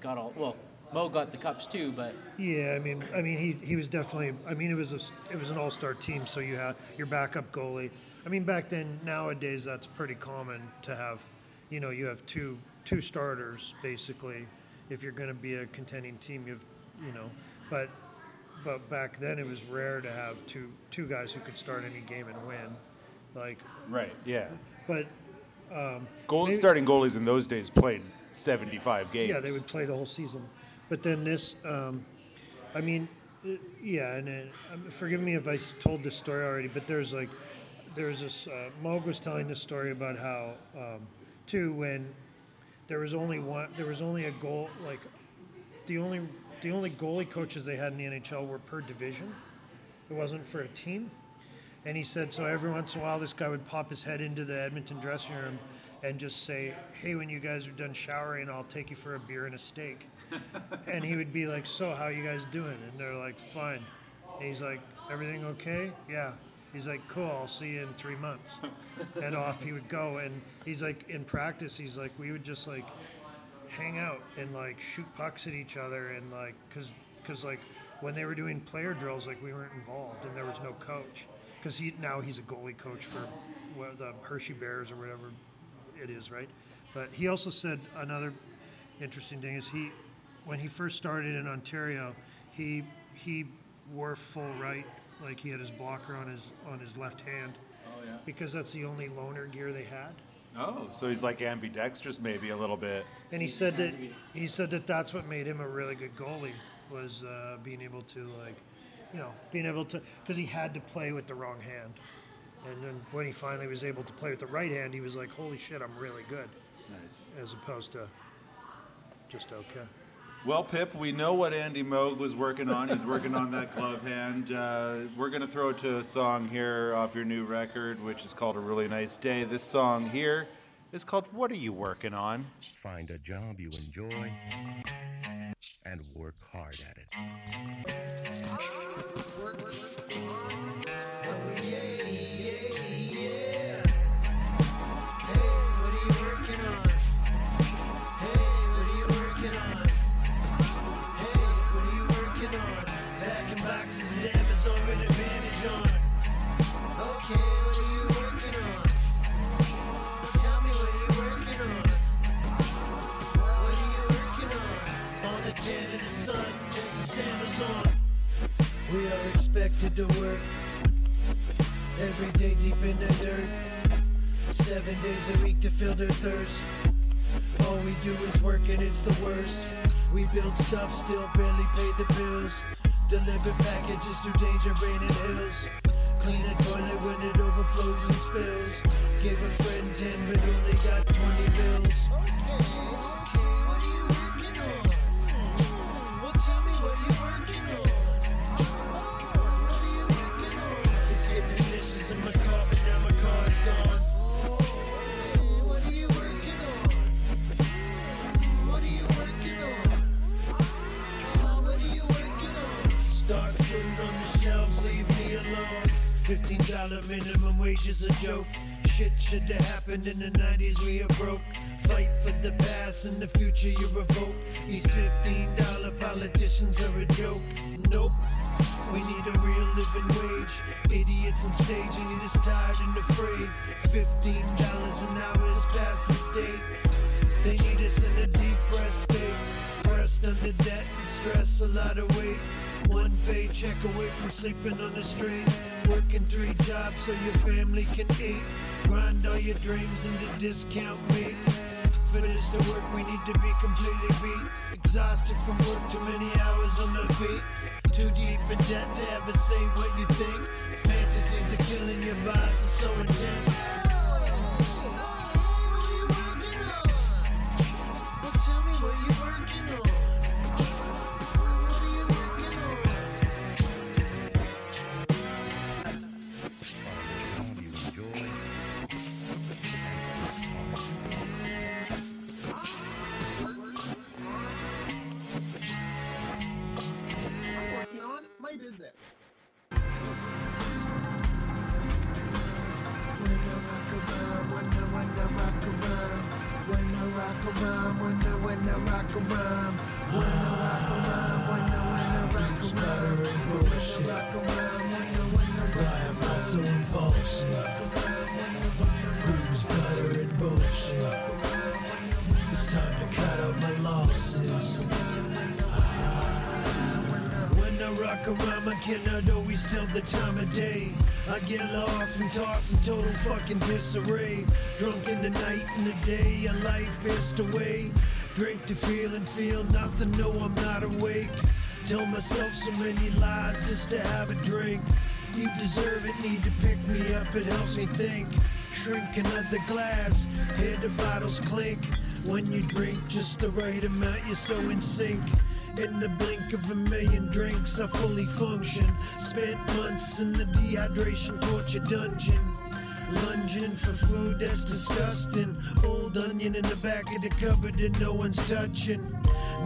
got all well. Mo got the cups too, but yeah, I mean I mean he, he was definitely I mean it was a s- it was an all star team, so you had your backup goalie. I mean back then nowadays that's pretty common to have, you know you have two two starters basically if you're going to be a contending team you have you know but but back then it was rare to have two two guys who could start any game and win like right? Yeah. but um, Goal, Maybe- starting goalies in those days played 75 games. Yeah, they would play the whole season. But then this, um, I mean, uh, yeah, and then, um, forgive me if I told this story already, but there's like, there's this, uh, Moog was telling this story about how, um, too, when there was only one, there was only a goal, like, the only, the only goalie coaches they had in the NHL were per division. It wasn't for a team. And he said, so every once in a while, this guy would pop his head into the Edmonton dressing room and just say, hey, when you guys are done showering, I'll take you for a beer and a steak. and he would be like, so how you guys doing? And they're like, fine. And he's like, everything okay? Yeah. He's like, cool, I'll see you in three months. and off he would go. And he's like, in practice, he's like, we would just like hang out and like shoot pucks at each other and like, cause, cause like when they were doing player drills, like we weren't involved and there was no coach. Cause he, now he's a goalie coach for what, the Hershey Bears or whatever it is, right? But he also said another interesting thing is he, when he first started in Ontario, he he wore full right, like he had his blocker on his on his left hand, oh yeah. because that's the only loaner gear they had. Oh, so he's like ambidextrous, maybe a little bit. And he said that he said that that's what made him a really good goalie was uh, being able to like, you know, being able to because he had to play with the wrong hand, and then when he finally was able to play with the right hand, he was like, "Holy shit, I'm really good," Nice. as opposed to just okay. Well, Pip, we know what Andy Moog was working on. He's working on that glove hand. Uh, we're going to throw it to a song here off your new record, which is called A Really Nice Day. This song here is called What Are You Working On? Find a job you enjoy and work hard at it. Expected to work every day deep in the dirt. Seven days a week to fill their thirst. All we do is work and it's the worst. We build stuff, still barely pay the bills. Deliver packages through danger, rain and hills. Clean a toilet when it overflows and spills. Gave a friend 10 but only got 20 bills. $15 minimum wage is a joke. Shit should have happened in the 90s, we are broke. Fight for the past and the future you revoke. These $15 politicians are a joke. Nope. We need a real living wage. Idiots and staging and just tired and afraid. Fifteen dollars an hour is past the state. They need us in a depressed state. Under debt and stress, a lot of weight. One paycheck away from sleeping on the street. Working three jobs so your family can eat. Grind all your dreams into discount meat. For this to work, we need to be completely beat. Exhausted from work, too many hours on the feet. Too deep in debt to ever say what you think. Fantasies are killing your vibes, are so intense. When I, I rock around, when I rock around, when I, when I rock around, when I rock around, when I, when I rock am I so impulsive? Who's butter and bullshit? It's time to cut out my losses. When I rock around, my cannot always tell the time of day. I get lost and tossed in total fucking disarray. Drunk in the night and the day, a life passed away. Drink to feel and feel nothing, no, I'm not awake. Tell myself so many lies just to have a drink. You deserve it, need to pick me up, it helps me think. Shrink another glass, hear the bottles clink. When you drink just the right amount, you're so in sync. In the blink of a million drinks, I fully function. Spent months in the dehydration torture dungeon. Lunging for food that's disgusting. Old onion in the back of the cupboard that no one's touching.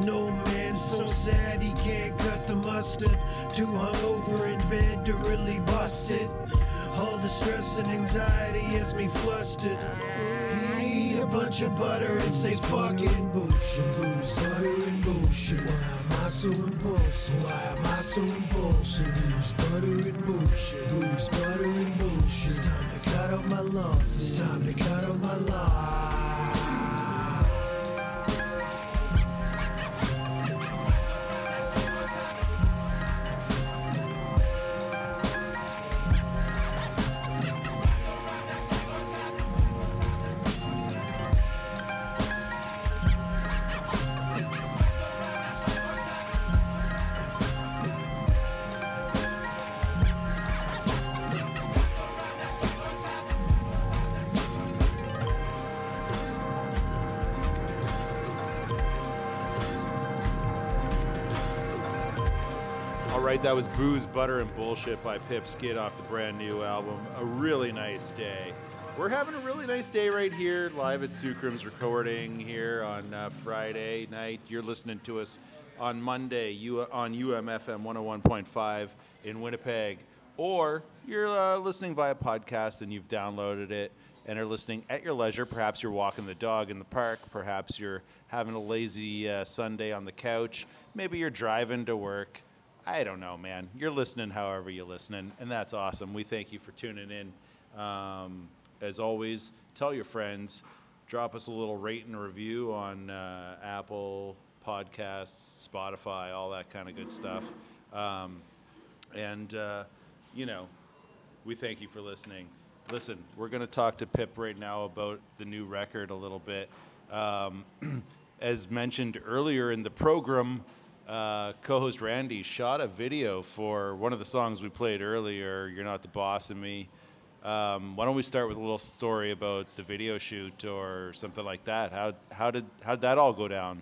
No man so sad he can't cut the mustard. Too hungover in bed to really bust it. All the stress and anxiety has me flustered. Eat a bunch of butter and say fucking bullshit. Who's butter bullshit? Why am I so impulsive? Why am I so impulsive? Who's butter and bullshit? Who's butter and bullshit? It's time to cut out my losses. It's time to cut out my losses. Right, that was Booze, Butter, and Bullshit by Pip Skid off the brand new album. A really nice day. We're having a really nice day right here, live at Sookram's recording here on uh, Friday night. You're listening to us on Monday you, on UMFM 101.5 in Winnipeg, or you're uh, listening via podcast and you've downloaded it and are listening at your leisure. Perhaps you're walking the dog in the park. Perhaps you're having a lazy uh, Sunday on the couch. Maybe you're driving to work. I don't know, man. You're listening however you're listening, and that's awesome. We thank you for tuning in. Um, as always, tell your friends. Drop us a little rate and review on uh, Apple Podcasts, Spotify, all that kind of good stuff. Um, and, uh, you know, we thank you for listening. Listen, we're going to talk to Pip right now about the new record a little bit. Um, as mentioned earlier in the program, uh, co-host Randy shot a video for one of the songs we played earlier. You're not the boss of me. Um, why don't we start with a little story about the video shoot or something like that? How how did how did that all go down?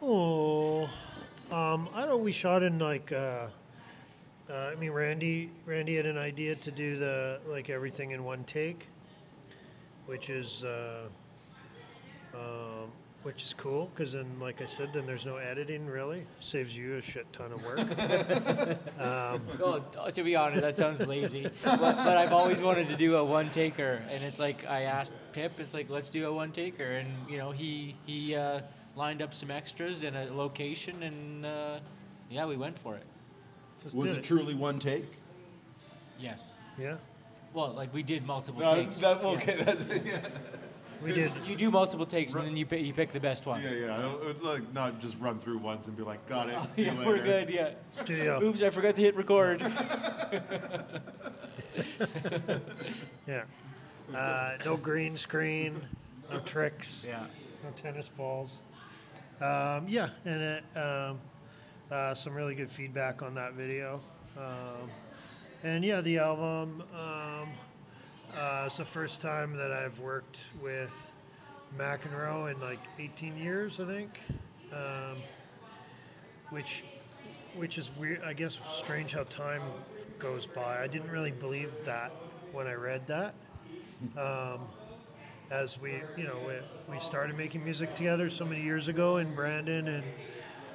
Oh, um, I don't know. We shot in like. Uh, uh, I mean, Randy. Randy had an idea to do the like everything in one take, which is uh, um, which is cool because then, like I said, then there's no editing really. Saves you a shit ton of work. Well, to be honest, that sounds lazy. but, but I've always wanted to do a one taker, and it's like I asked Pip, it's like let's do a one taker, and you know he he uh, lined up some extras and a location, and uh, yeah, we went for it. Just Was did it truly one take? Yes. Yeah, Well, like we did multiple No, takes. that, Yeah. okay, that's yeah. We did. You do multiple takes, and then you pick, you pick the best one. Yeah, yeah. It's like not just run through once and be like, got it. See Yeah, you we're good. Yeah. Studio. Oops, I forgot to hit record. Yeah. Uh, no green screen, no tricks, yeah. no tennis balls. Um, yeah, and it, um, uh, some really good feedback on that video. Um, and yeah, the album. Uh, it's the first time that I've worked with McEnroe in like 18 years, I think. Um, which, which is weird. I guess strange how time goes by. I didn't really believe that when I read that. Um, as we, you know, we, we started making music together so many years ago in Brandon, and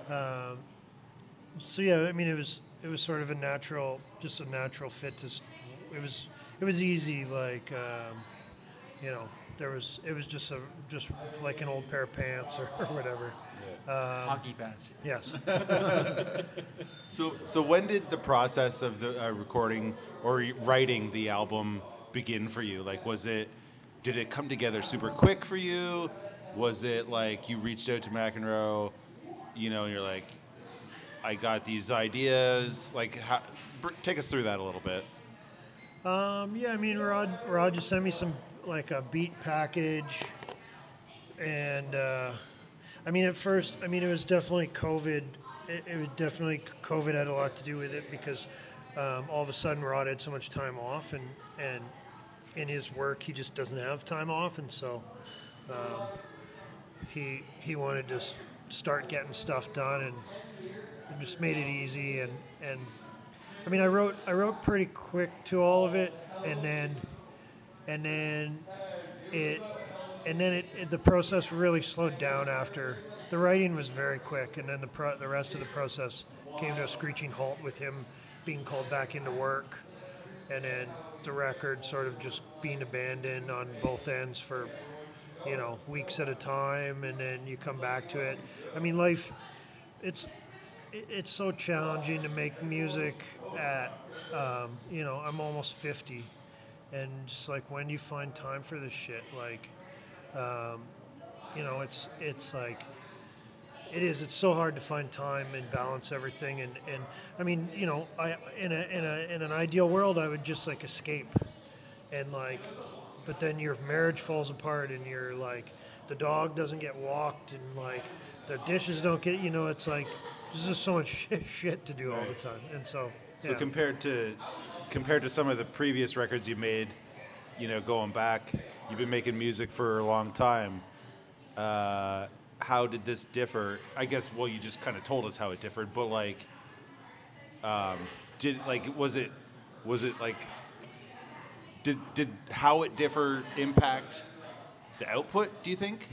um, so yeah, I mean, it was it was sort of a natural, just a natural fit to. It was it was easy, like um, you know, there was it was just a just like an old pair of pants or, or whatever. Hockey pants. Yes. So, so when did the process of the uh, recording or writing the album begin for you? Like, was it, did it come together super quick for you? Was it like you reached out to McEnroe, you know, and you're like, I got these ideas. Like, how, br- take us through that a little bit. Um, yeah, I mean, Rod, Rod just sent me some like a beat package, and uh, I mean, at first, I mean, it was definitely COVID. It, it was definitely COVID had a lot to do with it because um, all of a sudden Rod had so much time off, and and in his work he just doesn't have time off, and so um, he he wanted to start getting stuff done, and just made it easy, and and I mean, I wrote I wrote pretty quick to all of it, and then and then it and then it, it the process really slowed down after the writing was very quick, and then the pro, the rest of the process came to a screeching halt with him being called back into work, and then the record sort of just being abandoned on both ends for you know weeks at a time, and then you come back to it. I mean, life it's it- it's so challenging to make music at um, you know i'm almost 50 and just like when you find time for this shit like um, you know it's it's like it is it's so hard to find time and balance everything. And, and i mean you know i in a, in a in an ideal world i would just like escape. And like but then your marriage falls apart and you're like the dog doesn't get walked and like the dishes don't get you know it's like there's just so much shit, shit to do all the time and so So yeah. compared to compared to some of the previous records you made, you know, going back, you've been making music for a long time. Uh, how did this differ? I guess well, you just kind of told us how it differed, but like, um, did like was it was it like did did how it differ impact the output? Do you think?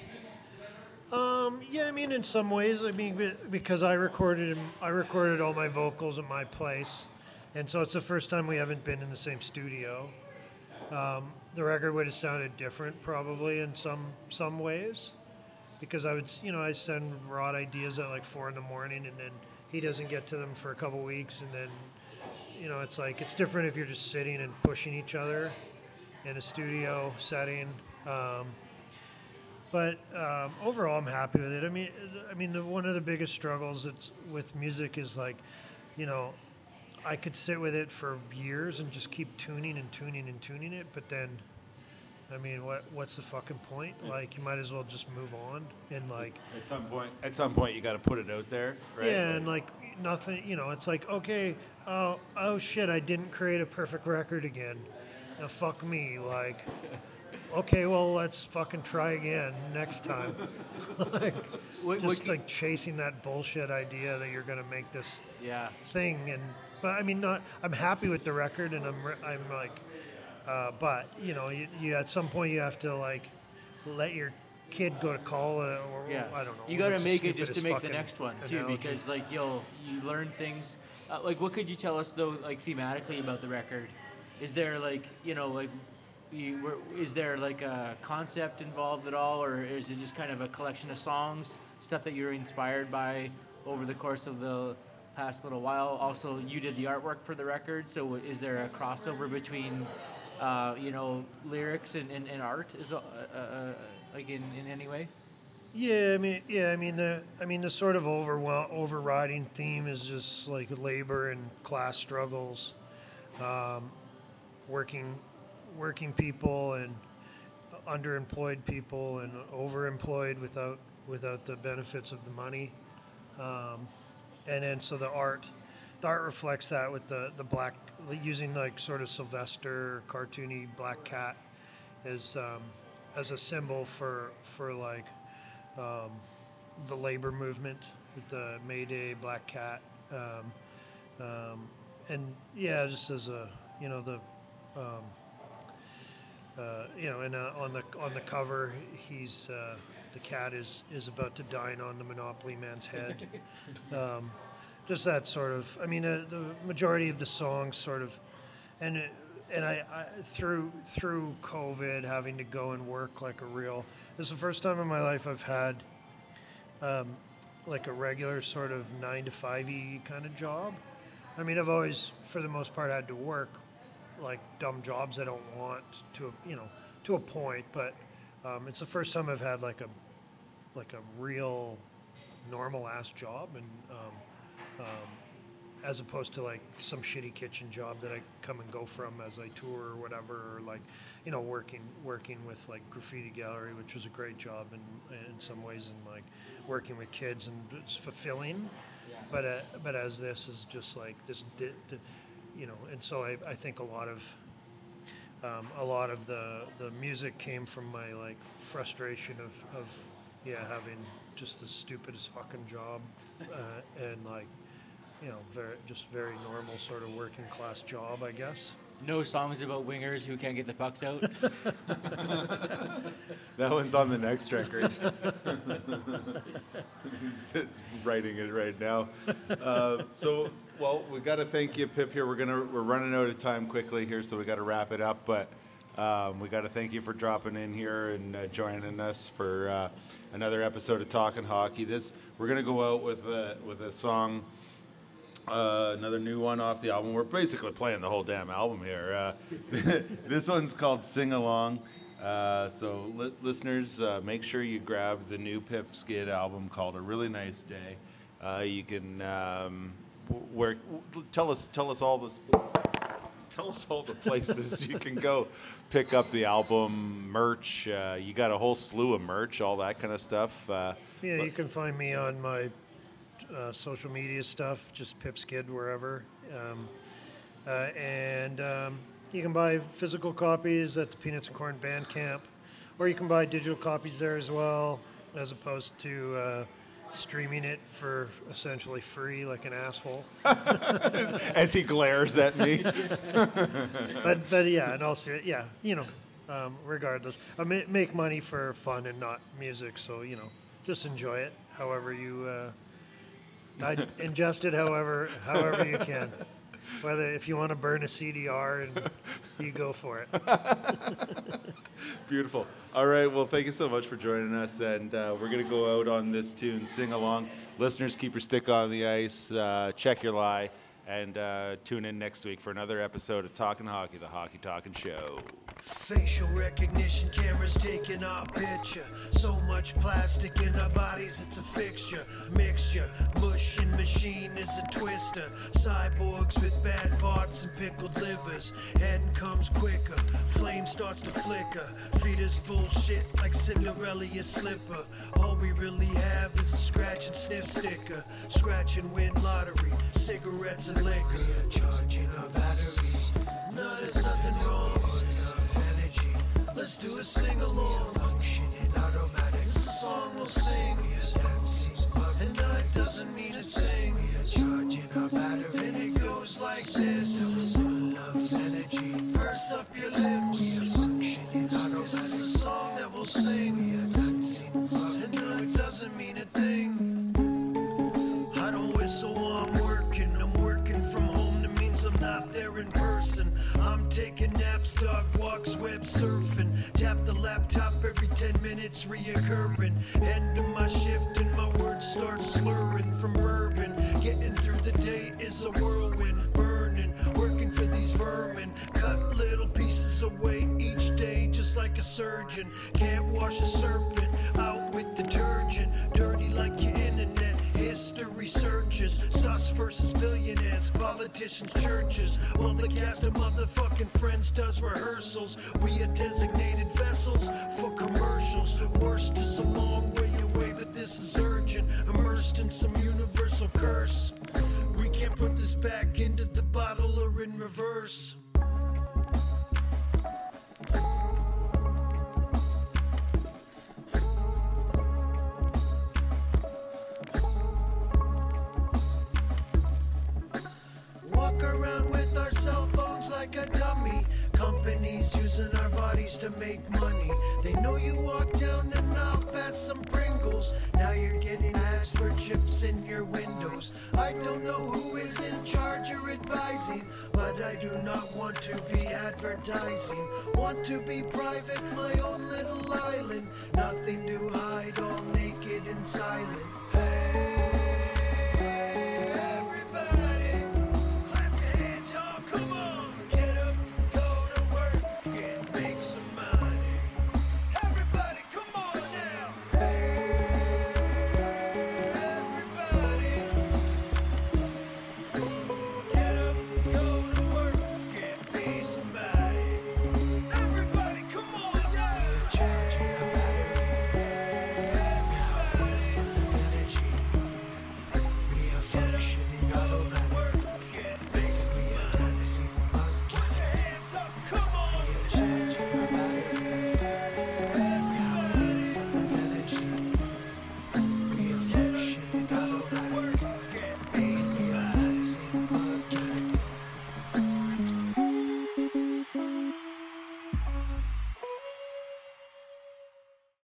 Um, yeah, I mean, in some ways, I mean, because I recorded, I recorded all my vocals at my place, and so it's the first time we haven't been in the same studio. Um, the record would have sounded different, probably in some some ways, because I would, you know, I send Rod ideas at like four in the morning, and then he doesn't get to them for a couple weeks, and then, you know, it's like it's different if you're just sitting and pushing each other in a studio setting. Um, but um, overall, I'm happy with it. I mean, I mean, the, one of the biggest struggles that's with music is like, you know, I could sit with it for years and just keep tuning and tuning and tuning it, but then, I mean, what what's the fucking point? Like, you might as well just move on and like, At some point, at some point, you got to put it out there, right? yeah, and like nothing. You know, it's like okay, oh oh shit, I didn't create a perfect record again. Now fuck me, like. Okay, well, let's fucking try again next time. like, What- what just c- like chasing that bullshit idea that you're gonna make this Yeah. thing, and but I mean, not. I'm happy with the record, and I'm I'm like, uh, but you know, you, you at some point you have to like let your kid go to college or Yeah, I don't know. You got to make it just to make the next one too, analogy. because like you'll you learn things. Uh, like, what could you tell us though, like thematically about the record? Is there like you know like you, were, is there like a concept involved at all, or is it just kind of a collection of songs, stuff that you're inspired by over the course of the past little while? Also, you did the artwork for the record, so is there a crossover between uh, you know lyrics and, and, and art? Is uh, uh, like in, in any way? Yeah, I mean, yeah, I mean the, I mean the sort of overwhel- overriding theme is just like labor and class struggles, um, working, working people and underemployed people and overemployed without without the benefits of the money, um, and then so the art, the art reflects that with the the black using like sort of Sylvester cartoony black cat as um, as a symbol for for like um, the labor movement with the May Day Black Cat, um, um, and yeah, just as a you know the um, uh, you know, and uh, on the on the cover, he's uh, the cat is is about to dine on the Monopoly man's head. um, just that sort of. I mean, uh, the majority of the songs sort of, and and I, I through through COVID having to go and work like a real. This is the first time in my life I've had um, like a regular sort of nine to five e kind of job. I mean, I've always, for the most part, had to work like dumb jobs I don't want to, you know, to a point. But um, it's the first time I've had like a like a real normal ass job, and um, um, as opposed to like some shitty kitchen job that I come and go from as I tour or whatever, or like you know working working with like graffiti gallery, which was a great job in in some ways, and like working with kids and it's fulfilling. But uh, but as this is just like this, di- di- you know, and so I, I think a lot of um, a lot of the the music came from my like frustration of of yeah having just the stupidest fucking job uh, and like you know very just very normal sort of working class job I guess. No songs about wingers who can't get the pucks out. That one's on the next record. he's, he's writing it right now. Uh, so, well, we got to thank you, Pip. Here, we're gonna we're running out of time quickly here, so we got to wrap it up. But um, we got to thank you for dropping in here and uh, joining us for uh, another episode of Talking Hockey. This we're gonna go out with a with a song. Uh, another new one off the album. We're basically playing the whole damn album here. Uh, this one's called Sing Along. Uh, so, li- listeners, uh, make sure you grab the new Pip Skid album called A Really Nice Day. You can um, where tell us tell us all this tell us all the places you can go pick up the album merch. Uh, you got a whole slew of merch, all that kind of stuff. Uh, Yeah, you can find me on my uh, social media stuff, just Pipskid wherever. Um, uh, and um, you can buy physical copies at the Peanuts and Corn Bandcamp, or you can buy digital copies there as well, as opposed to uh, streaming it for essentially free, like an asshole. as he glares at me. but but yeah, and also yeah, you know, um, regardless, I ma- make money for fun and not music, so you know, just enjoy it however you. Uh, I ingest it however however you can. Whether if you want to burn a CDR and you go for it. Beautiful. All right. Well, thank you so much for joining us. And uh, we're going to go out on this tune, sing along. Listeners, keep your stick on the ice, uh, check your lie, and uh, tune in next week for another episode of Talking Hockey, the Hockey Talking Show. Facial recognition cameras taking our picture. So much plastic in our bodies, it's a fixture. Mixture, machine is a twister. Cyborgs with bad parts and pickled livers. Head comes quicker, flame starts to flicker. Bullshit like Cinderella your slipper. All we really have is a scratch and sniff sticker. Scratch and win lottery, cigarettes and liquor. Charging our batteries. No, there's nothing wrong with energy. Let's do a sing along. Functioning automatic. The song will sing. And that doesn't mean a thing. Charging our battery. And it goes like this. Of energy. Purse up your lips. Functioning automatic. The song that will sing. here in person. I'm taking naps, dog walks, web surfing. Tap the laptop every 10 minutes, reoccurring. End of my shift and my words start slurring from bourbon. Getting through the day is a whirlwind, burning, working for these vermin. Cut little pieces away each day, just like a surgeon. Can't wash a serpent out with detergent, dirty like you History searches, sus versus billionaires, politicians, churches. While the cast of motherfucking friends does rehearsals, we are designated vessels for commercials. Worst is a long way away, but this is urgent. Immersed in some universal curse. We can't put this back into the bottle or in reverse. Make money. They know you walk down and out past some Pringles. Now you're getting ads for chips in your windows. I don't know who is in charge or advising, but I do not want to be advertising. Want to be private, my own little island. Nothing to hide, all naked and silent.